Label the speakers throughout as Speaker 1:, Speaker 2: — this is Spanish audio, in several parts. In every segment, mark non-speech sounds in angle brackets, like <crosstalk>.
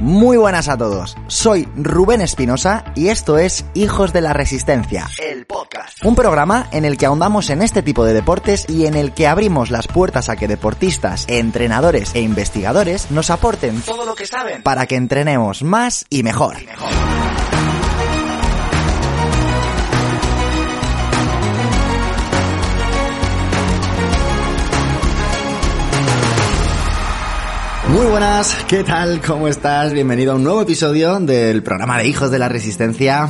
Speaker 1: Muy buenas a todos, soy Rubén Espinosa y esto es Hijos de la Resistencia, el podcast. Un programa en el que ahondamos en este tipo de deportes y en el que abrimos las puertas a que deportistas, entrenadores e investigadores nos aporten todo lo que saben para que entrenemos más y mejor. Y mejor. Muy buenas, ¿qué tal? ¿Cómo estás? Bienvenido a un nuevo episodio del programa de Hijos de la Resistencia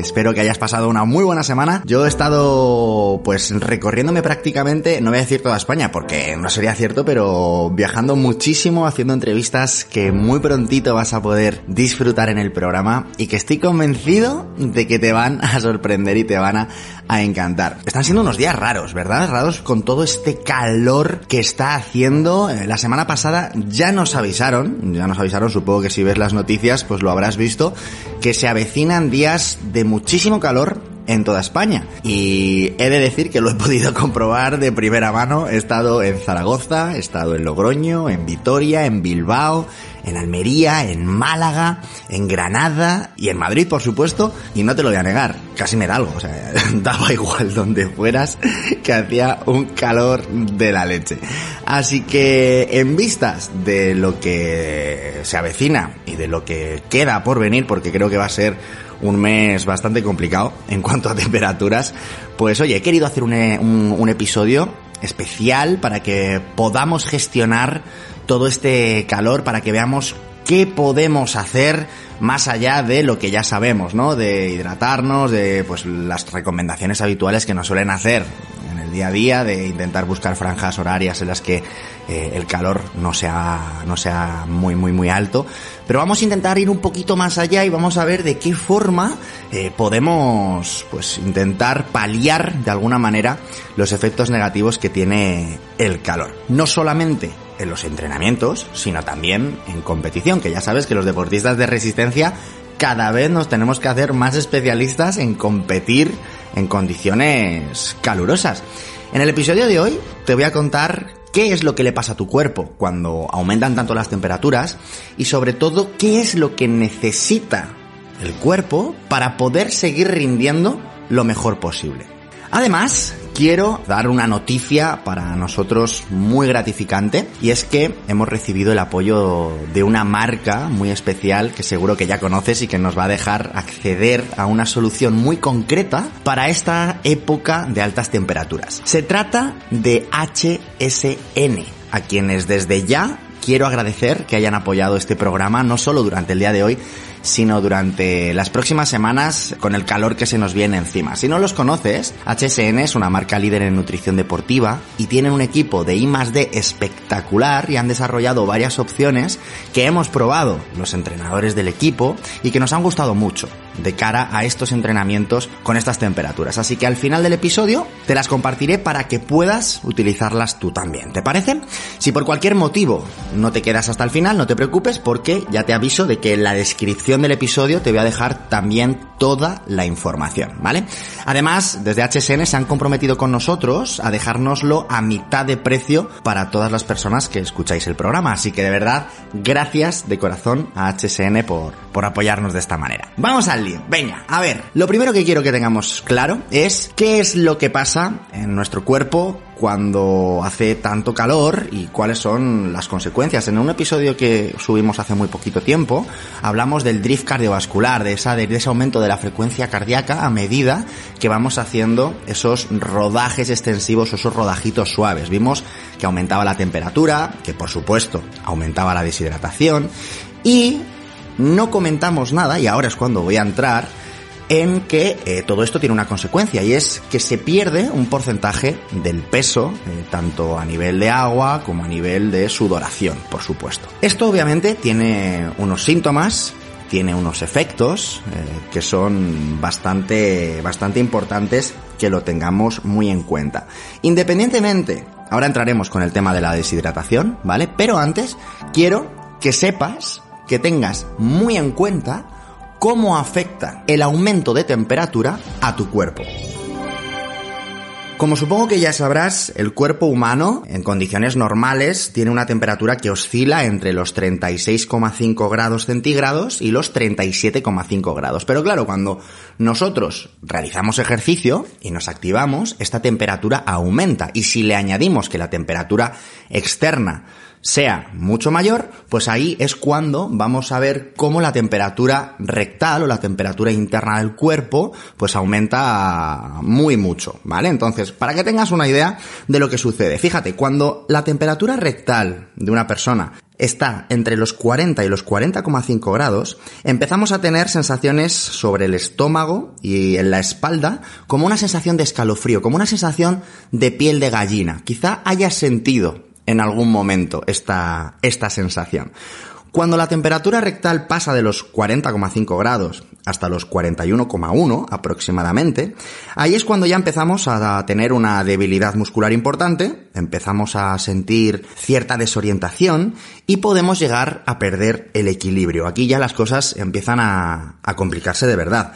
Speaker 1: espero que hayas pasado una muy buena semana. Yo he estado pues recorriéndome prácticamente, no voy a decir toda España porque no sería cierto, pero viajando muchísimo, haciendo entrevistas que muy prontito vas a poder disfrutar en el programa y que estoy convencido de que te van a sorprender y te van a, a encantar. Están siendo unos días raros, ¿verdad? Raros con todo este calor que está haciendo. Eh, la semana pasada ya nos avisaron, ya nos avisaron, supongo que si ves las noticias pues lo habrás visto, que se avecinan días de muchísimo calor en toda España. Y he de decir que lo he <laughs> podido comprobar de primera mano. He estado en Zaragoza, he estado en Logroño, en Vitoria, en Bilbao, en Almería, en Málaga, en Granada y en Madrid, por supuesto. Y no te lo voy a negar, casi me da algo. O sea, <laughs> daba igual donde fueras que hacía un calor de la leche. Así que en vistas de lo que se avecina y de lo que queda por venir, porque creo que va a ser un mes bastante complicado en cuanto a <laughs> temperaturas, pues oye, he querido hacer un, un, episodio especial para que podamos gestionar todo este calor, para que veamos qué podemos hacer más allá de lo que ya sabemos, ¿no? De hidratarnos, de pues las recomendaciones habituales que nos suelen hacer en el día a día, de intentar buscar franjas horarias en las que eh, el calor no sea, no sea muy, muy, muy alto. Pero vamos a intentar ir un poquito más allá y vamos a ver de qué forma eh, podemos, pues, intentar paliar de alguna manera los efectos negativos que tiene el calor. No solamente en los entrenamientos, sino también en competición, que ya sabes que los deportistas de resistencia cada vez nos tenemos que hacer más especialistas en competir en condiciones calurosas. En el episodio de hoy te voy a contar qué es lo que le pasa a tu cuerpo cuando aumentan tanto las temperaturas y sobre todo qué es lo que necesita el cuerpo para poder seguir rindiendo lo mejor posible. Además, quiero dar una noticia para nosotros muy gratificante y es que hemos recibido el apoyo de una marca muy especial que seguro que ya conoces y que nos va a dejar acceder a una solución muy concreta para esta época de altas temperaturas. Se trata de HSN, a quienes desde ya quiero agradecer que hayan apoyado este programa no solo durante el día de hoy, sino durante las próximas semanas con el calor que se nos viene encima. Si no los conoces, HSN es una marca líder en nutrición deportiva y tienen un equipo de I D espectacular y han desarrollado varias opciones que hemos probado los entrenadores del equipo y que nos han gustado mucho de cara a estos entrenamientos con estas temperaturas. Así que al final del episodio te las compartiré para que puedas utilizarlas tú también. ¿Te parece? Si por cualquier motivo no te quedas hasta el final, no te preocupes porque ya te aviso de que en la descripción del episodio te voy a dejar también toda la información, ¿vale? Además, desde HSN se han comprometido con nosotros a dejárnoslo a mitad de precio para todas las personas que escucháis el programa. Así que de verdad, gracias de corazón a HSN por, por apoyarnos de esta manera. Vamos al Venga, a ver, lo primero que quiero que tengamos claro es qué es lo que pasa en nuestro cuerpo cuando hace tanto calor y cuáles son las consecuencias. En un episodio que subimos hace muy poquito tiempo, hablamos del drift cardiovascular, de, esa, de ese aumento de la frecuencia cardíaca a medida que vamos haciendo esos rodajes extensivos, esos rodajitos suaves. Vimos que aumentaba la temperatura, que por supuesto aumentaba la deshidratación y no comentamos nada, y ahora es cuando voy a entrar, en que eh, todo esto tiene una consecuencia y es que se pierde un porcentaje del peso, eh, tanto a nivel de agua como a nivel de sudoración, por supuesto. Esto obviamente tiene unos síntomas tiene unos efectos eh, que son bastante, bastante importantes que lo tengamos muy en cuenta. Independientemente, ahora entraremos con el tema de la deshidratación, ¿vale? Pero antes quiero que sepas, que tengas muy en cuenta cómo afecta el aumento de temperatura a tu cuerpo. Como supongo que ya sabrás, el cuerpo humano, en condiciones normales, tiene una temperatura que oscila entre los 36,5 grados centígrados y los 37,5 grados. Pero claro, cuando nosotros realizamos ejercicio y nos activamos, esta temperatura aumenta. Y si le añadimos que la temperatura externa sea mucho mayor, pues ahí es cuando vamos a ver cómo la temperatura rectal o la temperatura interna del cuerpo pues aumenta muy mucho, ¿vale? Entonces, para que tengas una idea de lo que sucede, fíjate, cuando la temperatura rectal de una persona está entre los 40 y los 40,5 grados, empezamos a tener sensaciones sobre el estómago y en la espalda como una sensación de escalofrío, como una sensación de piel de gallina. Quizá hayas sentido en algún momento esta, esta sensación. Cuando la temperatura rectal pasa de los 40,5 grados hasta los 41,1 aproximadamente, ahí es cuando ya empezamos a tener una debilidad muscular importante, empezamos a sentir cierta desorientación y podemos llegar a perder el equilibrio. Aquí ya las cosas empiezan a, a complicarse de verdad.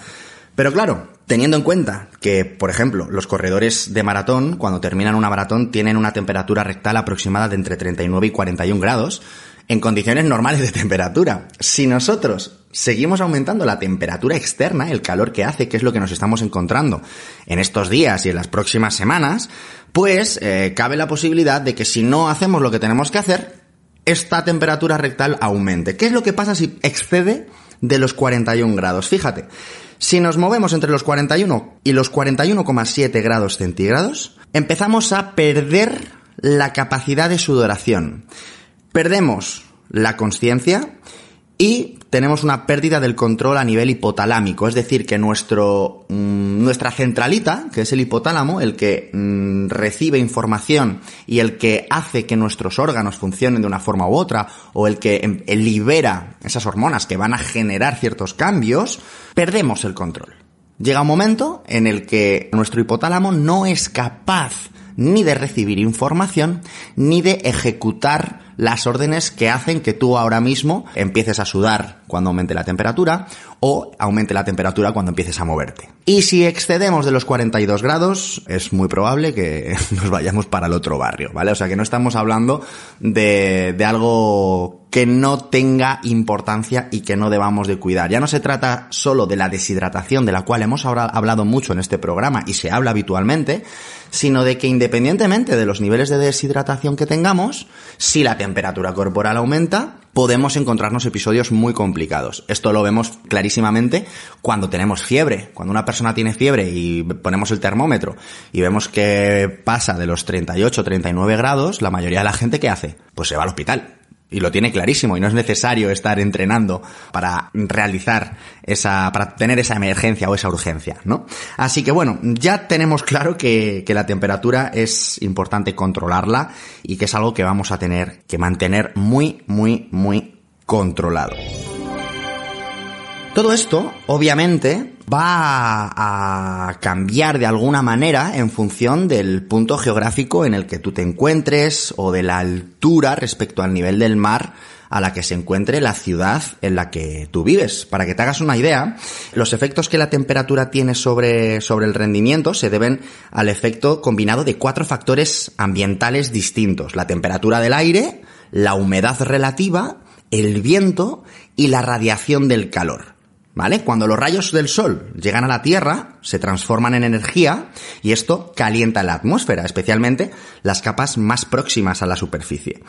Speaker 1: Pero claro, Teniendo en cuenta que, por ejemplo, los corredores de maratón, cuando terminan una maratón, tienen una temperatura rectal aproximada de entre 39 y 41 grados, en condiciones normales de temperatura. Si nosotros seguimos aumentando la temperatura externa, el calor que hace, que es lo que nos estamos encontrando en estos días y en las próximas semanas, pues eh, cabe la posibilidad de que si no hacemos lo que tenemos que hacer, esta temperatura rectal aumente. ¿Qué es lo que pasa si excede de los 41 grados? Fíjate, si nos movemos entre los 41 y los 41,7 grados centígrados, empezamos a perder la capacidad de sudoración. Perdemos la conciencia y tenemos una pérdida del control a nivel hipotalámico, es decir, que nuestro, mm, nuestra centralita, que es el hipotálamo, el que mm, recibe información y el que hace que nuestros órganos funcionen de una forma u otra, o el que em, libera esas hormonas que van a generar ciertos cambios, perdemos el control. Llega un momento en el que nuestro hipotálamo no es capaz ni de recibir información, ni de ejecutar las órdenes que hacen que tú ahora mismo empieces a sudar cuando aumente la temperatura o aumente la temperatura cuando empieces a moverte. Y si excedemos de los 42 grados, es muy probable que <laughs> nos vayamos para el otro barrio, ¿vale? O sea que no estamos hablando de, de algo que no tenga importancia y que no debamos de cuidar. Ya no se trata solo de la deshidratación, de la cual hemos hablado mucho en este programa y se habla habitualmente, sino de que independientemente de los niveles de deshidratación que tengamos, si la temperatura corporal aumenta, podemos encontrarnos episodios muy complicados. Esto lo vemos clarísimamente cuando tenemos fiebre. Cuando una persona tiene fiebre y ponemos el termómetro y vemos que pasa de los 38 39 grados, la mayoría de la gente ¿qué hace? Pues se va al hospital y lo tiene clarísimo y no es necesario estar entrenando para realizar esa, para tener esa emergencia o esa urgencia, ¿no? Así que bueno, ya tenemos claro que, que la temperatura es importante controlarla y que es algo que vamos a tener que mantener muy, muy, muy controlado. Todo esto, obviamente, va a cambiar de alguna manera en función del punto geográfico en el que tú te encuentres o de la altura respecto al nivel del mar a la que se encuentre la ciudad en la que tú vives. Para que te hagas una idea, los efectos que la temperatura tiene sobre, sobre el rendimiento se deben al efecto combinado de cuatro factores ambientales distintos. La temperatura del aire, la humedad relativa, el viento y la radiación del calor. ¿Vale? Cuando los rayos del sol llegan a la Tierra, se transforman en energía y esto calienta la atmósfera, especialmente las capas más próximas a la superficie.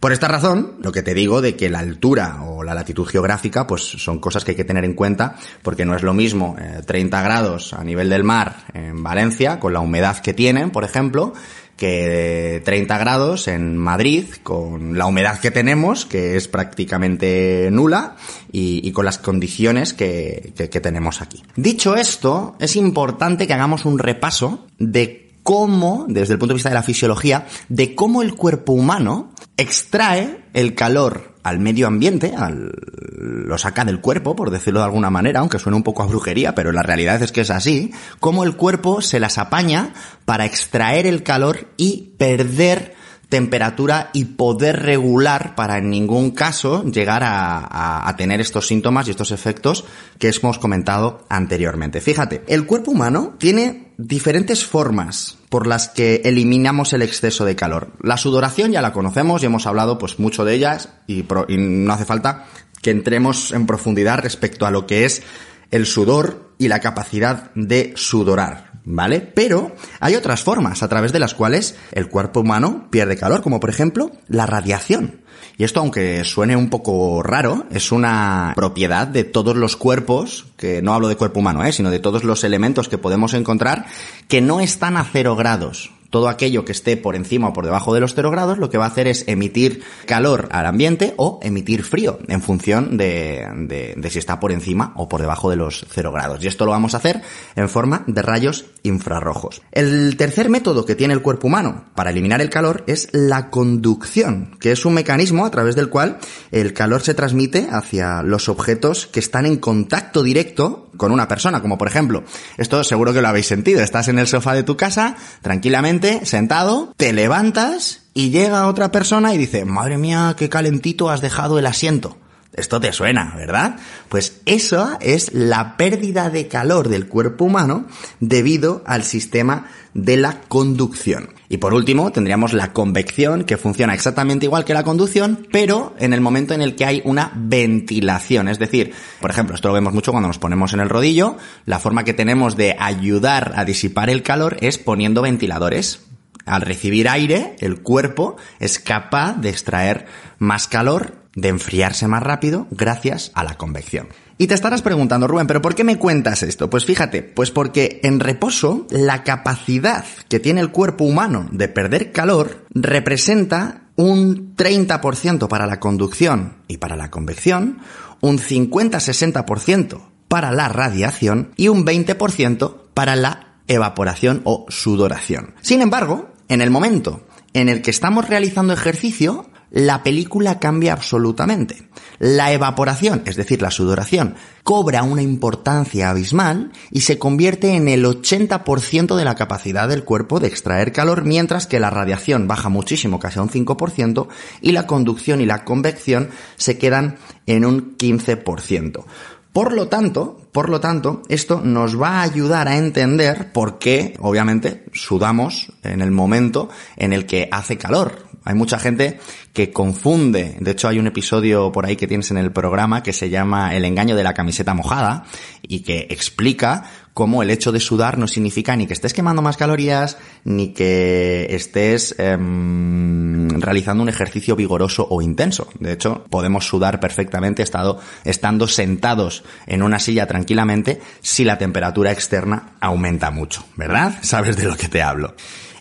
Speaker 1: Por esta razón, lo que te digo de que la altura o la latitud geográfica, pues son cosas que hay que tener en cuenta, porque no es lo mismo 30 eh, grados a nivel del mar en Valencia, con la humedad que tienen, por ejemplo, que 30 grados en Madrid, con la humedad que tenemos, que es prácticamente nula, y, con las condiciones que, que tenemos aquí. Dicho esto, es importante que hagamos un repaso de cómo, desde el punto de vista de la fisiología, de cómo el cuerpo humano extrae el calor al medio ambiente, al, lo saca del cuerpo, por decirlo de alguna manera, aunque suene un poco a brujería, pero la realidad es que es así, cómo el cuerpo se las apaña para extraer el calor y perder temperatura y poder regular para en ningún caso llegar a, a, tener estos síntomas y estos efectos que hemos comentado anteriormente. Fíjate, el cuerpo humano tiene diferentes formas por las que eliminamos el exceso de calor. La sudoración ya la conocemos y hemos hablado pues mucho de ellas y, y no hace falta que entremos en profundidad respecto a lo que es el sudor y la capacidad de sudorar. ¿Vale? Pero hay otras formas a través de las cuales el cuerpo humano pierde calor, como por ejemplo la radiación. Y esto, aunque suene un poco raro, es una propiedad de todos los cuerpos, que no hablo de cuerpo humano, ¿eh? sino de todos los elementos que podemos encontrar, que no están a cero grados todo aquello que esté por encima o por debajo de los 0 grados lo que va a hacer es emitir calor al ambiente o emitir frío en función de, si está por encima o por debajo de los 0 grados. Y esto lo vamos a hacer en forma de rayos infrarrojos. El tercer método que tiene el cuerpo humano para eliminar el calor es la conducción, que es un mecanismo a través del cual el calor se transmite hacia los objetos que están en contacto directo con una persona, como por ejemplo, esto seguro que lo habéis sentido, estás en el sofá de tu casa, tranquilamente, sentado, te levantas y llega otra persona y dice, madre mía, qué calentito has dejado el asiento. Esto te suena, ¿verdad? Pues eso es la pérdida de calor del cuerpo humano debido al sistema de la conducción. Y por último, tendríamos la convección, que funciona exactamente igual que la conducción, pero en el momento en el que hay una ventilación. Es decir, por ejemplo, esto lo vemos mucho cuando nos ponemos en el rodillo, la forma que tenemos de ayudar a disipar el calor es poniendo ventiladores. Al recibir aire, el cuerpo es capaz de extraer más calor de enfriarse más rápido gracias a la convección. Y te estarás preguntando, Rubén, ¿pero por qué me cuentas esto? Pues fíjate, pues porque en reposo la capacidad que tiene el cuerpo humano de perder calor representa un 30% para la conducción y para la convección, un 50-60% para la radiación y un 20% para la evaporación o sudoración. Sin embargo, en el momento en el que estamos realizando ejercicio, la película cambia absolutamente. La evaporación, es decir, la sudoración, cobra una importancia abismal y se convierte en el 80% de la capacidad del cuerpo de extraer calor, mientras que la radiación baja muchísimo, casi a un 5%, y la conducción y la convección se quedan en un 15%. Por lo tanto, por lo tanto, esto nos va a ayudar a entender por qué, obviamente, sudamos en el momento en el que hace calor. Hay mucha gente que confunde, de hecho hay un episodio por ahí que tienes en el programa que se llama El engaño de la camiseta mojada y que explica cómo el hecho de sudar no significa ni que estés quemando más calorías, ni que estés em, realizando un ejercicio vigoroso o intenso. De hecho, podemos sudar perfectamente estado, estando sentados en una silla tranquilamente si la temperatura externa aumenta mucho, ¿verdad? Sabes de lo que te hablo.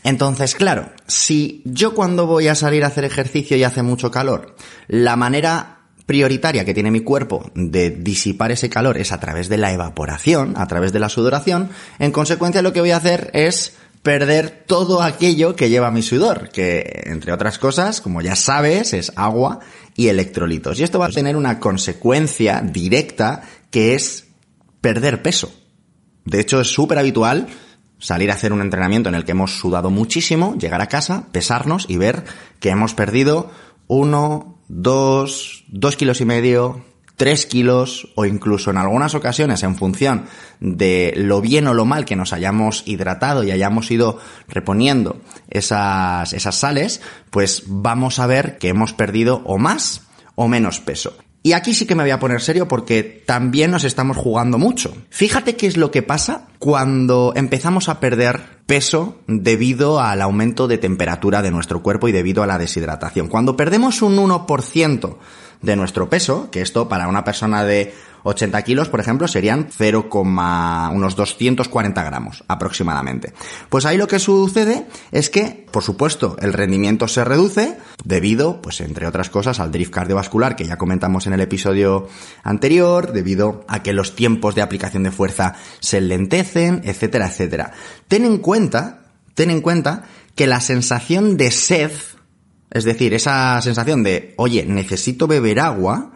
Speaker 1: Entonces, claro, si yo cuando voy a salir a hacer ejercicio y hace mucho calor, la manera prioritaria que tiene mi cuerpo de disipar ese calor es a través de la evaporación, a través de la sudoración, en consecuencia lo que voy a hacer es perder todo aquello que lleva mi sudor, que entre otras cosas, como ya sabes, es agua y electrolitos. Y esto va a tener una consecuencia directa que es perder peso. De hecho, es súper habitual salir a hacer un entrenamiento en el que hemos sudado muchísimo, llegar a casa, pesarnos y ver que hemos perdido uno, dos, dos kilos y medio, tres kilos o incluso en algunas ocasiones en función de lo bien o lo mal que nos hayamos hidratado y hayamos ido reponiendo esas, esas sales, pues vamos a ver que hemos perdido o más o menos peso. Y aquí sí que me voy a poner serio porque también nos estamos jugando mucho. Fíjate qué es lo que pasa cuando empezamos a perder peso debido al aumento de temperatura de nuestro cuerpo y debido a la deshidratación. Cuando perdemos un 1% de nuestro peso, que esto para una persona de 80 kilos, por ejemplo, serían 0, unos 240 gramos aproximadamente. Pues ahí lo que sucede es que, por supuesto, el rendimiento se reduce debido, pues entre otras cosas, al drift cardiovascular que ya comentamos en el episodio anterior, debido a que los tiempos de aplicación de fuerza se lentecen, etcétera, etcétera. Ten en cuenta, ten en cuenta que la sensación de sed, es decir, esa sensación de, oye, necesito beber agua,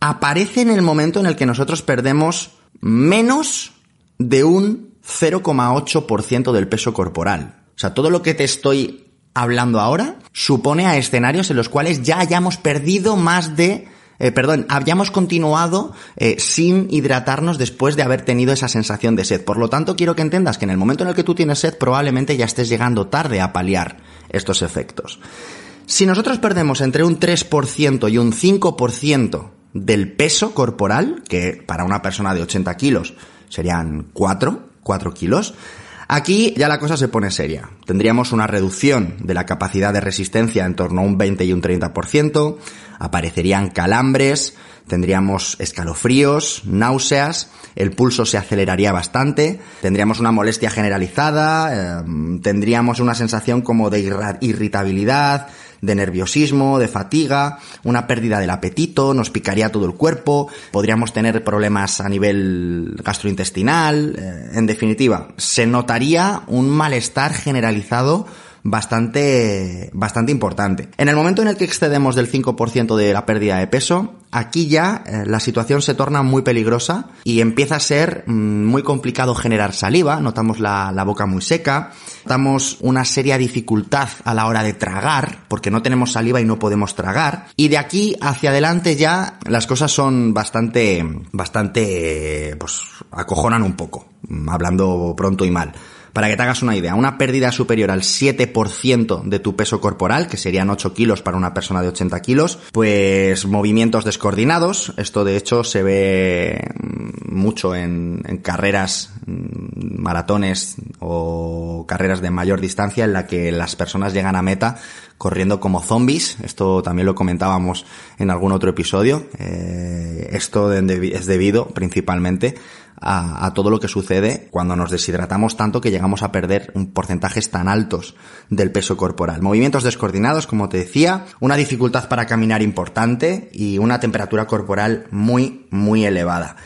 Speaker 1: aparece en el momento en el que nosotros perdemos menos de un 0,8% del peso corporal. O sea, todo lo que te estoy hablando ahora supone a escenarios en los cuales ya hayamos perdido más de eh, perdón, hayamos continuado eh, sin hidratarnos después de haber tenido esa sensación de sed. Por lo tanto, quiero que entiendas que en el momento en el que tú tienes sed, probablemente ya estés llegando tarde a paliar estos efectos. Si nosotros perdemos entre un 3% y un 5% del peso corporal, que para una persona de 80 kilos serían 4, 4 kilos, aquí ya la cosa se pone seria. Tendríamos una reducción de la capacidad de resistencia en torno a un 20 y un 30%, aparecerían calambres, tendríamos escalofríos, náuseas, el pulso se aceleraría bastante, tendríamos una molestia generalizada, em, tendríamos una sensación como de irritabilidad, de nerviosismo, de fatiga, una pérdida del apetito, nos picaría todo el cuerpo, podríamos tener problemas a nivel gastrointestinal, eh, en definitiva, se notaría un malestar generalizado bastante, bastante importante. En el momento en el que excedemos del 5% de la pérdida de peso, aquí ya eh, la situación se torna muy peligrosa y empieza a ser mm, muy complicado generar saliva, notamos la, la boca muy seca, notamos una seria dificultad a la hora de tragar, porque no tenemos saliva y no podemos tragar, y de aquí hacia adelante ya las cosas son bastante, bastante, pues acojonan un poco, hablando pronto y mal. Para que te hagas una idea, una pérdida superior al 7% de tu peso corporal, que serían 8 kilos para una persona de 80 kilos, pues movimientos descoordinados. Esto de hecho se ve mm, mucho en, carreras, mm, maratones o carreras de mayor distancia en la que las personas llegan a meta corriendo como zombies. Esto también lo comentábamos en algún otro episodio. Eh, esto es debido principalmente a, todo lo que sucede cuando nos deshidratamos tanto que llegamos a perder un porcentajes tan altos del peso corporal. Movimientos descoordinados, como te decía, una dificultad para caminar importante y una temperatura corporal muy, muy elevada.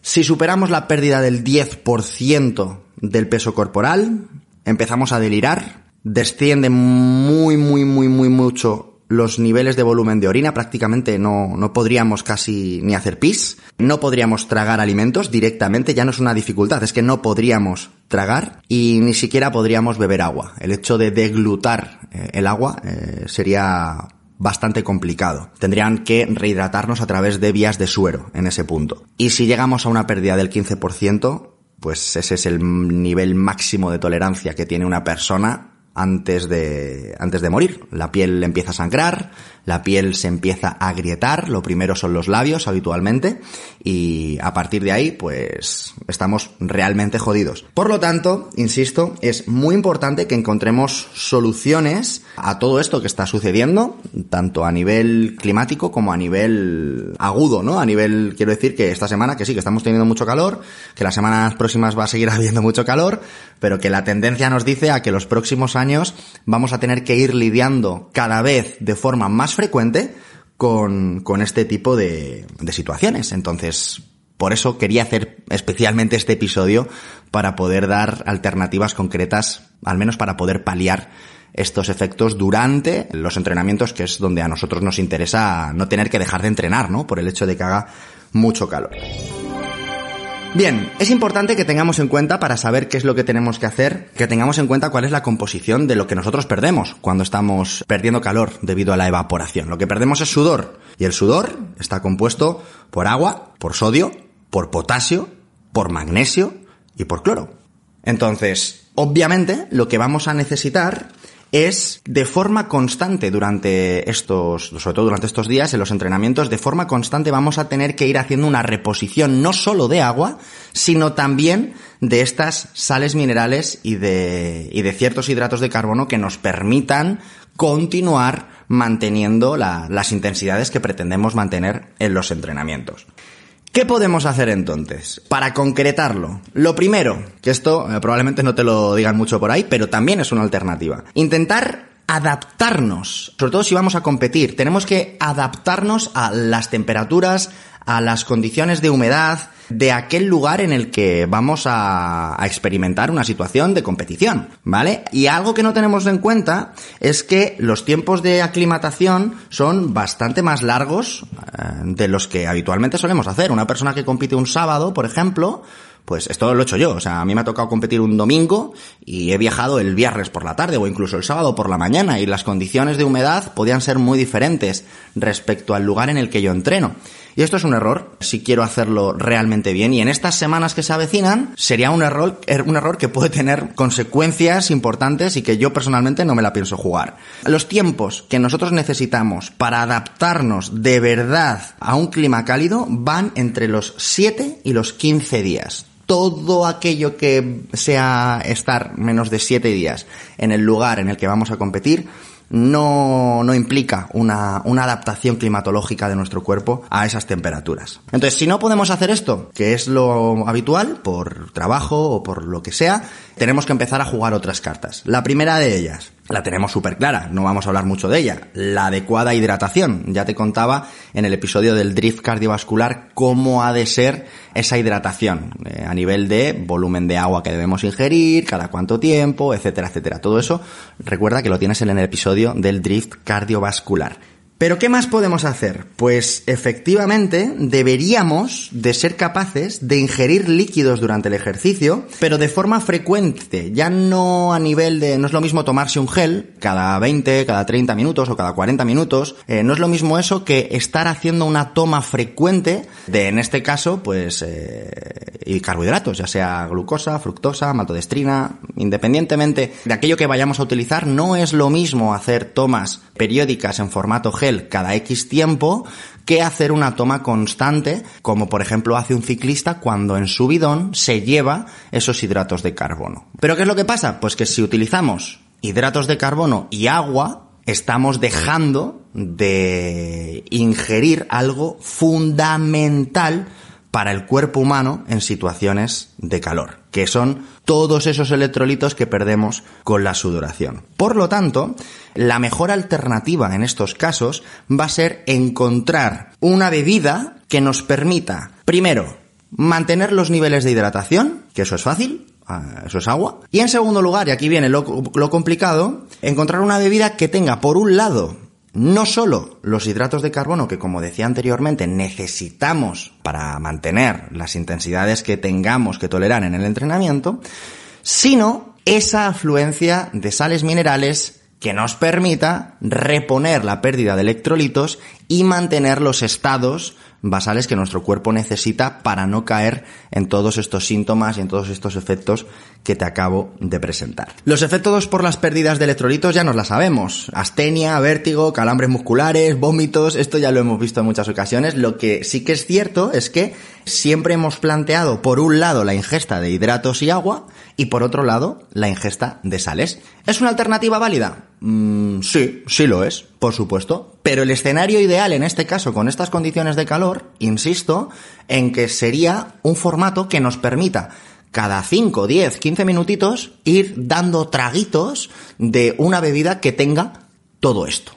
Speaker 1: Si superamos la pérdida del 10% del peso corporal, empezamos a delirar, desciende muy, muy, muy, muy mucho los niveles de volumen de orina, prácticamente no, no podríamos casi ni hacer pis, no podríamos tragar alimentos directamente, ya no es una dificultad, es que no podríamos tragar y ni siquiera podríamos beber agua. El hecho de deglutar eh, el agua eh, sería bastante complicado. Tendrían que rehidratarnos a través de vías de suero en ese punto. Y si llegamos a una pérdida del 15%, pues ese es el nivel máximo de tolerancia que tiene una persona antes de, antes de morir. La piel empieza a sangrar, la piel se empieza a agrietar, lo primero son los labios habitualmente, y a partir de ahí, pues estamos realmente jodidos. Por lo tanto, insisto, es muy importante que encontremos soluciones a todo esto que está sucediendo, tanto a nivel climático como a nivel agudo, ¿no? A nivel, quiero decir que esta semana, que sí, que estamos teniendo mucho calor, que las semanas próximas va a seguir <laughs> habiendo mucho calor, pero que la tendencia nos dice a que los próximos años vamos a tener que ir lidiando cada vez de forma más frecuente con, con este tipo de, de situaciones. Entonces, por eso quería hacer especialmente este episodio para poder dar alternativas concretas, al menos para poder paliar estos efectos durante los entrenamientos, que es donde a nosotros nos interesa no tener que dejar de entrenar, ¿no? Por el hecho de que haga mucho calor. Bien, es importante que tengamos en cuenta para saber qué es lo que tenemos que hacer, que tengamos en cuenta cuál es la composición de lo que nosotros perdemos cuando estamos perdiendo calor debido a la evaporación. Lo que perdemos es sudor y el sudor está compuesto por agua, por sodio, por potasio, por magnesio y por cloro. Entonces, obviamente, lo que vamos a necesitar es de forma constante durante estos, sobre todo durante estos días, en los entrenamientos, de forma constante vamos a tener que ir haciendo una reposición no solo de agua, sino también de estas sales minerales y de, y de ciertos hidratos de carbono que nos permitan continuar manteniendo las intensidades que pretendemos mantener en los entrenamientos. ¿Qué podemos hacer entonces? Para concretarlo. Lo primero, que esto eh, probablemente no te lo digan mucho por ahí, pero también es una alternativa. Intentar adaptarnos, sobre todo si vamos a competir, tenemos que adaptarnos a las temperaturas, a las condiciones de humedad, de aquel lugar en el que vamos a, experimentar una situación de competición, ¿vale? Y algo que no tenemos en cuenta es que los tiempos de aclimatación son bastante más largos eh, de los que habitualmente solemos hacer. Una persona que compite un sábado, por ejemplo, pues esto lo he hecho yo. O sea, a mí me ha tocado competir un domingo y he viajado el viernes por la tarde o incluso el sábado por la mañana y las condiciones de humedad podían ser muy diferentes respecto al lugar en el que yo entreno. Y esto es un error si quiero hacerlo realmente bien. Y en estas semanas que se avecinan, sería un error, er, un error que puede tener consecuencias importantes y que yo personalmente no me la pienso jugar. Los tiempos que nosotros necesitamos para adaptarnos de verdad a un clima cálido van entre los 7 y los 15 días todo aquello que sea estar menos de 7 días en el lugar en el que vamos a competir no, no implica una, una, adaptación climatológica de nuestro cuerpo a esas temperaturas. Entonces, si no podemos hacer esto, que es lo habitual, por trabajo o por lo que sea, tenemos que empezar a jugar otras cartas. La primera de ellas, la tenemos súper clara, no vamos a hablar mucho de ella. La adecuada hidratación. Ya te contaba en el episodio del drift cardiovascular cómo ha de ser esa hidratación eh, a nivel de volumen de agua que debemos ingerir, cada cuánto tiempo, etcétera, etcétera. Todo eso recuerda que lo tienes en el episodio del drift cardiovascular. Pero ¿qué más podemos hacer? Pues efectivamente deberíamos de ser capaces de ingerir líquidos durante el ejercicio, pero de forma frecuente, ya no a nivel de, no es lo mismo tomarse un gel cada 20, cada 30 minutos o cada 40 minutos, eh, no es lo mismo eso que estar haciendo una toma frecuente de, en este caso, pues, eh, y carbohidratos, ya sea glucosa, fructosa, maltodestrina, independientemente de aquello que vayamos a utilizar, no es lo mismo hacer tomas periódicas en formato gel cada X tiempo que hacer una toma constante, como por ejemplo hace un ciclista cuando en su bidón se lleva esos hidratos de carbono. Pero ¿qué es lo que pasa? Pues que si utilizamos hidratos de carbono y agua, estamos dejando de ingerir algo fundamental para el cuerpo humano en situaciones de calor, que son todos esos electrolitos que perdemos con la sudoración. Por lo tanto, la mejor alternativa en estos casos va a ser encontrar una bebida que nos permita, primero, mantener los niveles de hidratación, que eso es fácil, ah, eso es agua. Y en segundo lugar, y aquí viene lo, complicado, encontrar una bebida que tenga, por un lado, no solo los hidratos de carbono que, como decía anteriormente, necesitamos para mantener las intensidades que tengamos que tolerar en el entrenamiento, sino esa afluencia de sales minerales que nos permita reponer la pérdida de electrolitos y mantener los estados basales que nuestro cuerpo necesita para no caer en todos estos síntomas y en todos estos efectos que te acabo de presentar. Los efectos por las pérdidas de electrolitos ya nos las sabemos. Astenia, vértigo, calambres musculares, vómitos, esto ya lo hemos visto en muchas ocasiones. Lo que sí que es cierto es que siempre hemos planteado por un lado la ingesta de hidratos y agua y por otro lado la ingesta de sales. ¿Es una alternativa válida? Mm, sí, sí lo es, por supuesto. Pero el escenario ideal en este caso con estas condiciones de calor, insisto, en que sería un formato que nos permita cada 5, 10, 15 minutitos ir dando traguitos de una bebida que tenga todo esto.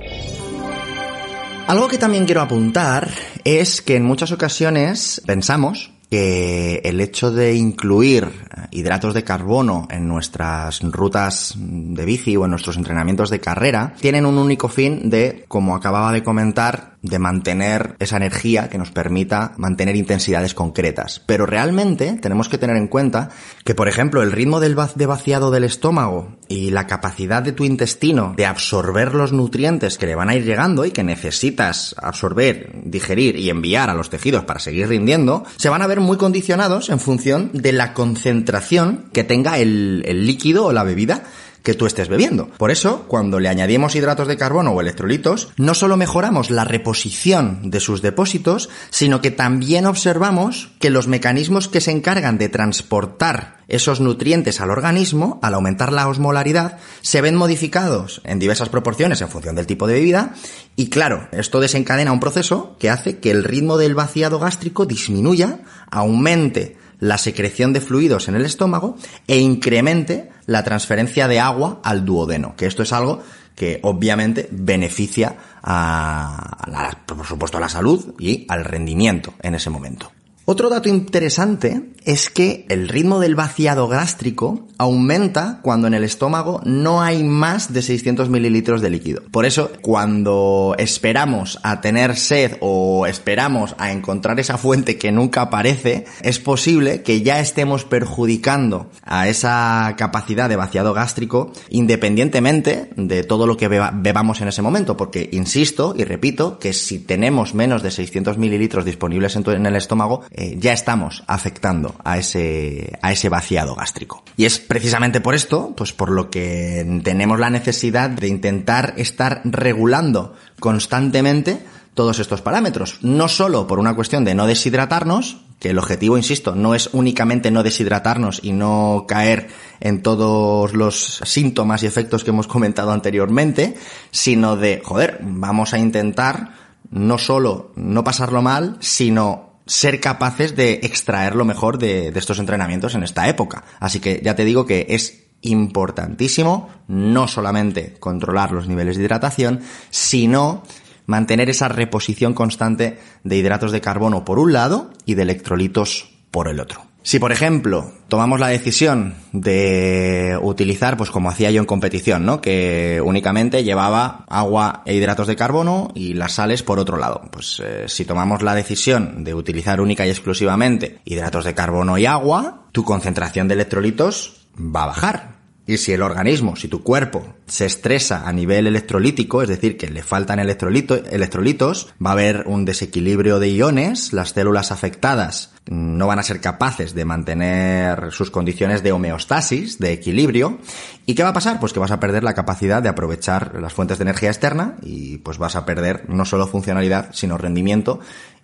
Speaker 1: Algo que también quiero apuntar es que en muchas ocasiones pensamos que el hecho de incluir hidratos de carbono en nuestras rutas de bici o en nuestros entrenamientos de carrera tienen un único fin de, como acababa de comentar, de mantener esa energía que nos permita mantener intensidades concretas. Pero realmente tenemos que tener en cuenta que, por ejemplo, el ritmo del de vaciado del estómago y la capacidad de tu intestino de absorber los nutrientes que le van a ir llegando y que necesitas absorber, digerir y enviar a los tejidos para seguir rindiendo, se van a ver muy condicionados en función de la concentración que tenga el, el líquido o la bebida que tú estés bebiendo. Por eso, cuando le añadimos hidratos de carbono o electrolitos, no solo mejoramos la reposición de sus depósitos, sino que también observamos que los mecanismos que se encargan de transportar esos nutrientes al organismo, al aumentar la osmolaridad, se ven modificados en diversas proporciones en función del tipo de bebida y claro, esto desencadena un proceso que hace que el ritmo del vaciado gástrico disminuya, aumente la secreción de fluidos en el estómago e incremente la transferencia de agua al duodeno, que esto es algo que obviamente beneficia a, por supuesto a la salud y al rendimiento en ese momento. Otro dato interesante es que el ritmo del vaciado gástrico aumenta cuando en el estómago no hay más de 600 mililitros de líquido. Por eso, cuando esperamos a tener sed o esperamos a encontrar esa fuente que nunca aparece, es posible que ya estemos perjudicando a esa capacidad de vaciado gástrico independientemente de todo lo que bebamos en ese momento. Porque, insisto y repito, que si tenemos menos de 600 mililitros disponibles en el estómago, eh, ya estamos afectando a ese, a ese vaciado gástrico. Y es precisamente por esto, pues por lo que tenemos la necesidad de intentar estar regulando constantemente todos estos parámetros. No solo por una cuestión de no deshidratarnos, que el objetivo, insisto, no es únicamente no deshidratarnos y no caer en todos los síntomas y efectos que hemos comentado anteriormente, sino de, joder, vamos a intentar no solo no pasarlo mal, sino ser capaces de extraer lo mejor de, estos entrenamientos en esta época. Así que ya te digo que es importantísimo no solamente controlar los niveles de hidratación, sino mantener esa reposición constante de hidratos de carbono por un lado y de electrolitos por el otro. Si, por ejemplo, tomamos la decisión de utilizar, pues como hacía yo en competición, ¿no? Que únicamente llevaba agua e hidratos de carbono y las sales por otro lado. Pues eh, si tomamos la decisión de utilizar única y exclusivamente hidratos de carbono y agua, tu concentración de electrolitos va a bajar. Y si el organismo, si tu cuerpo se estresa a nivel electrolítico, es decir, que le faltan electrolitos, va a haber un desequilibrio de iones, las células afectadas no van a ser capaces de mantener sus condiciones de homeostasis, de equilibrio. ¿Y qué va a pasar? Pues que vas a perder la capacidad de aprovechar las fuentes de energía externa y pues vas a perder no solo funcionalidad, sino rendimiento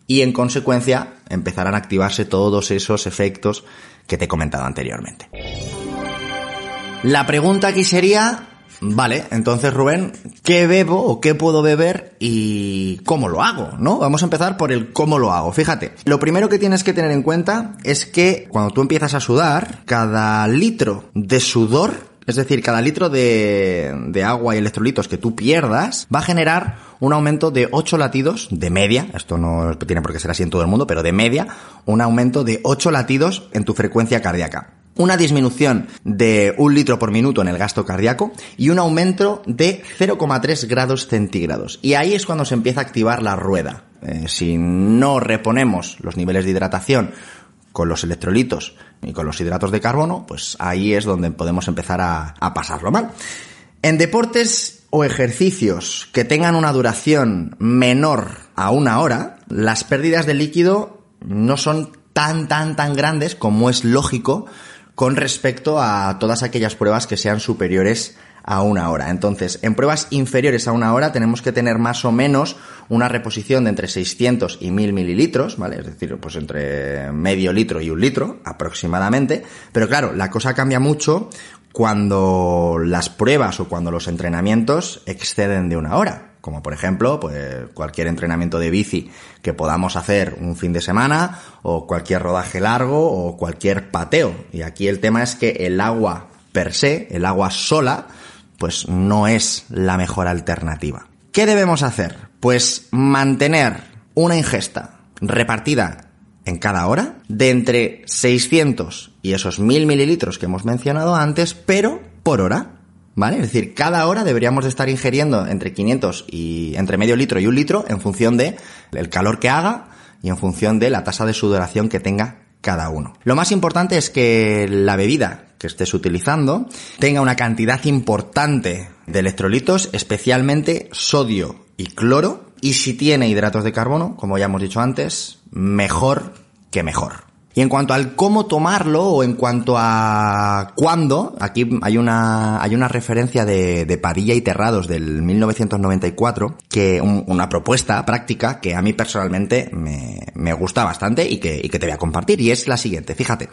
Speaker 1: y en consecuencia empezarán a activarse todos esos efectos que te he comentado anteriormente. La pregunta aquí sería, vale, entonces Rubén, ¿qué bebo o qué puedo beber y cómo lo hago? ¿No? Vamos a empezar por el cómo lo hago. Fíjate, lo primero que tienes que tener en cuenta es que cuando tú empiezas a sudar, cada litro de sudor es decir, cada litro de, de, agua y electrolitos que tú pierdas va a generar un aumento de 8 latidos de media, esto no tiene por qué ser así en todo el mundo, pero de media, un aumento de 8 latidos en tu frecuencia cardíaca una disminución de un litro por minuto en el gasto cardíaco y un aumento de 0,3 grados centígrados. Y ahí es cuando se empieza a activar la rueda. Eh, si no reponemos los niveles de hidratación con los electrolitos y con los hidratos de carbono, pues ahí es donde podemos empezar a, a pasarlo mal. En deportes o ejercicios que tengan una duración menor a una hora, las pérdidas de líquido no son tan, tan, tan grandes como es lógico con respecto a todas aquellas pruebas que sean superiores a una hora. Entonces, en pruebas inferiores a una hora tenemos que tener más o menos una reposición de entre 600 y 1000 mililitros, ¿vale? Es decir, pues entre medio litro y un litro aproximadamente. Pero claro, la cosa cambia mucho cuando las pruebas o cuando los entrenamientos exceden de una hora como por ejemplo pues cualquier entrenamiento de bici que podamos hacer un fin de semana o cualquier rodaje largo o cualquier pateo. Y aquí el tema es que el agua per se el agua sola pues no es la mejor alternativa. ¿qué debemos hacer? pues mantener una ingesta repartida en cada hora de entre 600 y esos 1000 mililitros que hemos mencionado antes pero por hora ¿Vale? Es decir, cada hora deberíamos de estar ingiriendo entre 500 y entre medio litro y un litro en función de el calor que haga y en función de la tasa de sudoración que tenga cada uno. Lo más importante es que la bebida que estés utilizando tenga una cantidad importante de electrolitos, especialmente sodio y cloro, y si tiene hidratos de carbono, como ya hemos dicho antes, mejor que mejor. Y en cuanto al cómo tomarlo o en cuanto a cuándo, aquí hay una, hay una referencia de, de Padilla y Terrados del 1994, que una propuesta práctica que a mí personalmente me, me gusta bastante y que, y que te voy a compartir y es la siguiente, fíjate.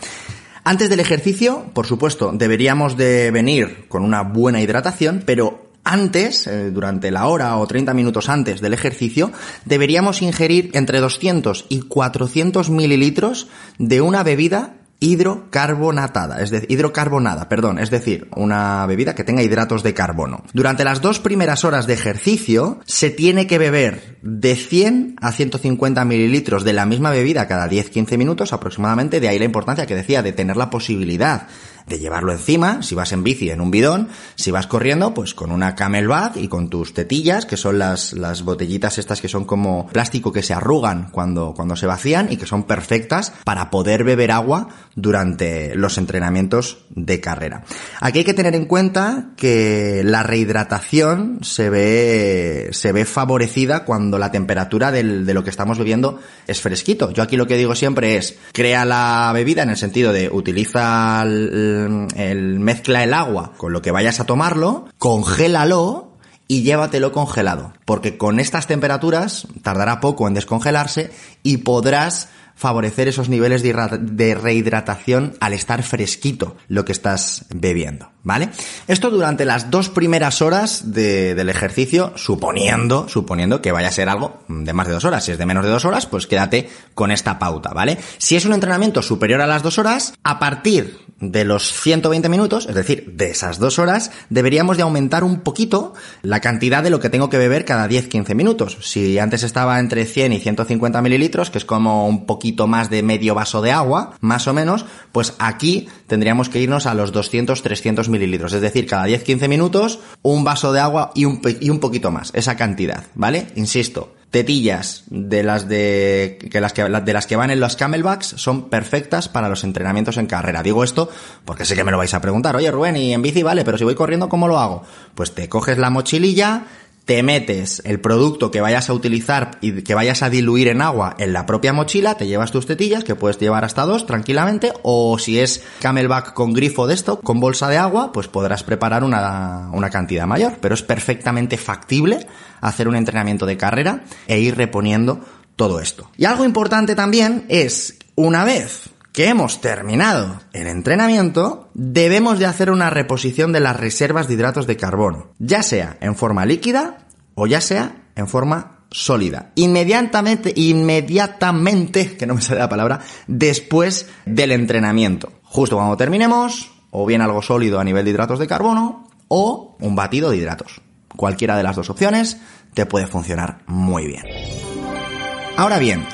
Speaker 1: Antes del ejercicio, por supuesto, deberíamos de venir con una buena hidratación, pero antes, eh, durante la hora o 30 minutos antes del ejercicio, deberíamos ingerir entre 200 y 400 mililitros de una bebida hidrocarbonatada, es decir, hidrocarbonada, perdón, es decir, una bebida que tenga hidratos de carbono. Durante las dos primeras horas de ejercicio se tiene que beber de 100 a 150 mililitros de la misma bebida cada 10-15 minutos aproximadamente, de ahí la importancia que decía de tener la posibilidad de llevarlo encima, si vas en bici en un bidón, si vas corriendo, pues con una camelback y con tus tetillas, que son las, las botellitas estas que son como plástico que se arrugan cuando, cuando se vacían y que son perfectas para poder beber agua durante los entrenamientos de carrera. Aquí hay que tener en cuenta que la rehidratación se ve, se ve favorecida cuando la temperatura del, de lo que estamos bebiendo es fresquito. Yo aquí lo que digo siempre es, crea la bebida en el sentido de utiliza el, mezcla el agua con lo que vayas a tomarlo, congélalo y llévatelo congelado, porque con estas temperaturas tardará poco en descongelarse y podrás favorecer esos niveles de, rehidratación al estar fresquito lo que estás bebiendo, ¿vale? Esto durante las dos primeras horas del ejercicio, suponiendo, suponiendo que vaya a ser algo de más de dos horas. Si es de menos de dos horas, pues quédate con esta pauta, ¿vale? Si es un entrenamiento superior a las dos horas, a partir de los 120 minutos, es decir, de esas dos horas, deberíamos de aumentar un poquito la cantidad de lo que tengo que beber cada 10-15 minutos. Si antes estaba entre 100 y 150 mililitros, que es como un poquito más de medio vaso de agua, más o menos, pues aquí tendríamos que irnos a los 200-300 mililitros. Es decir, cada 10-15 minutos, un vaso de agua y un, y un poquito más, esa cantidad, ¿vale? Insisto, tetillas de las de que las que de las que van en los camelbacks son perfectas para los entrenamientos en carrera. Digo esto porque sé que me lo vais a preguntar. Oye, Rubén, y en bici vale, pero si voy corriendo, ¿cómo lo hago? Pues te coges la mochililla, te metes el producto que vayas a utilizar y que vayas a diluir en agua en la propia mochila, te llevas tus tetillas, que puedes llevar hasta dos tranquilamente, o si es camelback con grifo de esto, con bolsa de agua, pues podrás preparar una, una cantidad mayor, pero es perfectamente factible hacer un entrenamiento de carrera e ir reponiendo todo esto. Y algo importante también es, una vez que hemos terminado el entrenamiento, debemos de hacer una reposición de las reservas de hidratos de carbono, ya sea en forma líquida o ya sea en forma sólida. Inmediatamente, inmediatamente, que no me sale la palabra, después del entrenamiento. Justo cuando terminemos, o bien algo sólido a nivel de hidratos de carbono, o un batido de hidratos. Cualquiera de las dos opciones te puede funcionar muy bien. Ahora bien,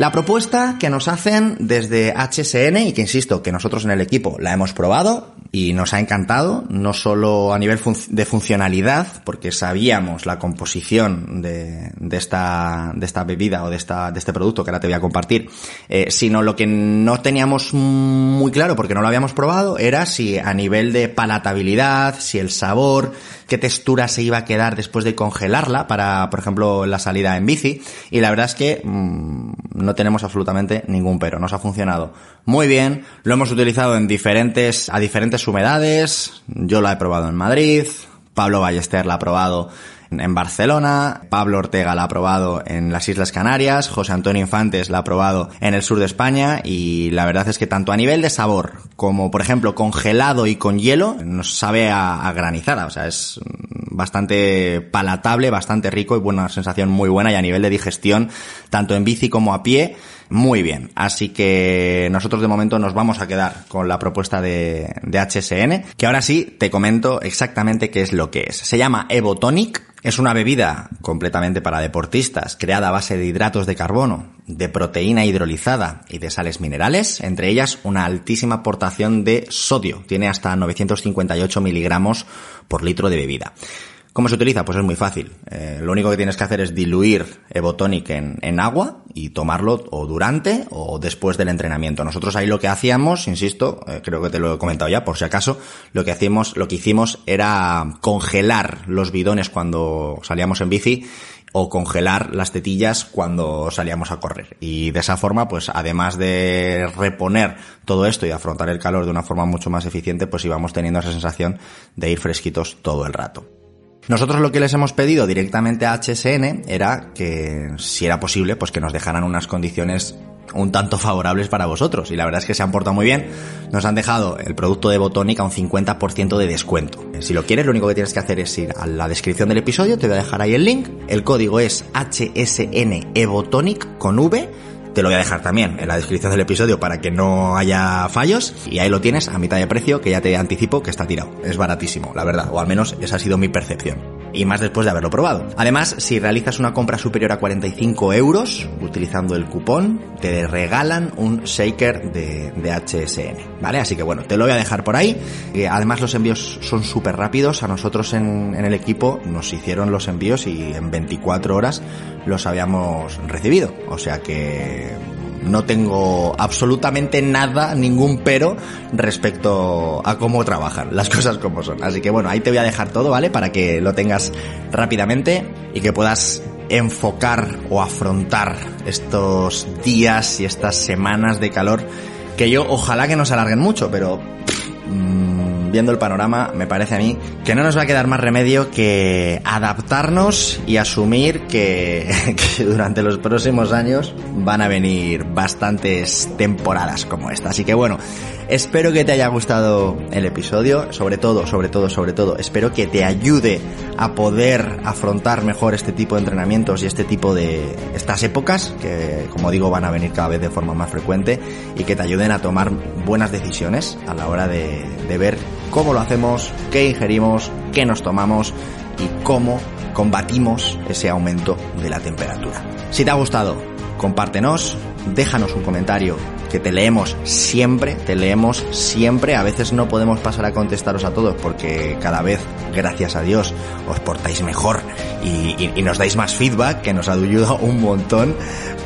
Speaker 1: la propuesta que nos hacen desde HSN y que insisto que nosotros en el equipo la hemos probado y nos ha encantado, no solo a nivel de funcionalidad, porque sabíamos la composición de, de, esta, de esta bebida o de, esta, de este producto que ahora te voy a compartir, eh, sino lo que no teníamos muy claro porque no lo habíamos probado era si a nivel de palatabilidad, si el sabor, qué textura se iba a quedar después de congelarla para, por ejemplo, la salida en bici. Y la verdad es que mmm, no tenemos absolutamente ningún pero. Nos ha funcionado muy bien. Lo hemos utilizado en diferentes, a diferentes humedades. Yo lo he probado en Madrid. Pablo Ballester la ha probado en Barcelona, Pablo Ortega la ha probado en las Islas Canarias, José Antonio Infantes la ha probado en el sur de España y la verdad es que tanto a nivel de sabor como por ejemplo congelado y con hielo nos sabe a, a granizada, o sea es bastante palatable, bastante rico y buena sensación muy buena y a nivel de digestión tanto en bici como a pie muy bien. Así que nosotros de momento nos vamos a quedar con la propuesta de, HSN, que ahora sí te comento exactamente qué es lo que es. Se llama Evotonic, es una bebida completamente para deportistas, creada a base de hidratos de carbono, de proteína hidrolizada y de sales minerales, entre ellas una altísima aportación de sodio, tiene hasta 958 miligramos por litro de bebida. ¿Cómo se utiliza? Pues es muy fácil. Eh, lo único que tienes que hacer es diluir Evotonic en, agua y tomarlo o durante o después del entrenamiento. Nosotros ahí lo que hacíamos, insisto, eh, creo que te lo he comentado ya, por si acaso, lo que hacíamos, lo que himos era congelar los bidones cuando salíamos en bici o congelar las tetillas cuando salíamos a correr. Y de esa forma, pues además de reponer todo esto y afrontar el calor de una forma mucho más eficiente, pues íbamos teniendo esa sensación de ir fresquitos todo el rato. Nosotros lo que les hemos pedido directamente a HSN era que, si era posible, pues que nos dejaran unas condiciones un tanto favorables para vosotros. Y la verdad es que se han portado muy bien. Nos han dejado el producto de Botónica a un 50% de descuento. Si lo quieres, lo único que tienes que hacer es ir a la descripción del episodio, te voy a dejar ahí el link. El código es HSN Ebotonic con V te lo voy a dejar también en la descripción del episodio para que no haya fallos. Y ahí lo tienes a mitad de precio, que ya te anticipo que está tirado. Es baratísimo, la verdad. O al menos esa ha sido mi percepción y más después de haberlo probado. Además, si realizas una compra superior a 45 euros utilizando el cupón, te regalan un shaker de, de HSN, ¿vale? Así que bueno, te lo voy a dejar por ahí. Además, los envíos son súper rápidos. A nosotros en el equipo nos hicieron los envíos y en 24 horas los habíamos recibido. O sea que no tengo absolutamente nada, ningún pero respecto a cómo trabajan, las <laughs> cosas como son. Así que bueno, ahí te voy a dejar todo, ¿vale? Para que lo tengas rápidamente y que puedas enfocar o afrontar estos días y estas semanas de calor que yo ojalá que no se alarguen mucho, pero viendo el panorama, me parece a mí que no nos va a quedar más remedio que adaptarnos y asumir que, <laughs> durante los próximos años van a venir bastantes temporadas como esta. Así que bueno, espero que te haya gustado el episodio, sobre todo, sobre todo, sobre todo, espero que te ayude a poder afrontar mejor este tipo de entrenamientos y este tipo de estas épocas que como digo van a venir cada vez de forma más frecuente y que te ayuden a tomar buenas decisiones a la hora de, ver cómo lo hacemos, qué ingerimos, qué nos tomamos y cómo combatimos ese aumento de la temperatura. Si te ha gustado, compártenos, déjanos un comentario que te leemos siempre, te leemos siempre. A veces no podemos pasar a contestaros a todos porque cada vez, gracias a Dios, os portáis mejor y, nos dais más feedback que nos ha ayudado un montón.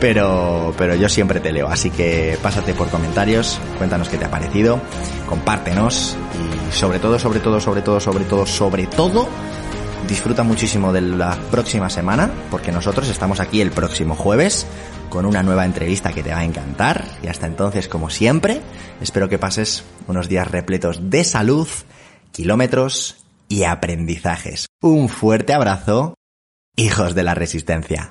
Speaker 1: Pero, pero yo siempre te leo. Así que pásate por comentarios, cuéntanos qué te ha parecido, compártenos y sobre todo, sobre todo, sobre todo, sobre todo, sobre todo, disfruta muchísimo de la próxima semana porque nosotros estamos aquí el próximo jueves con una nueva entrevista que te va a encantar. Y hasta entonces, como siempre, espero que pases unos días repletos de salud, kilómetros y aprendizajes. Un fuerte abrazo, hijos de la resistencia.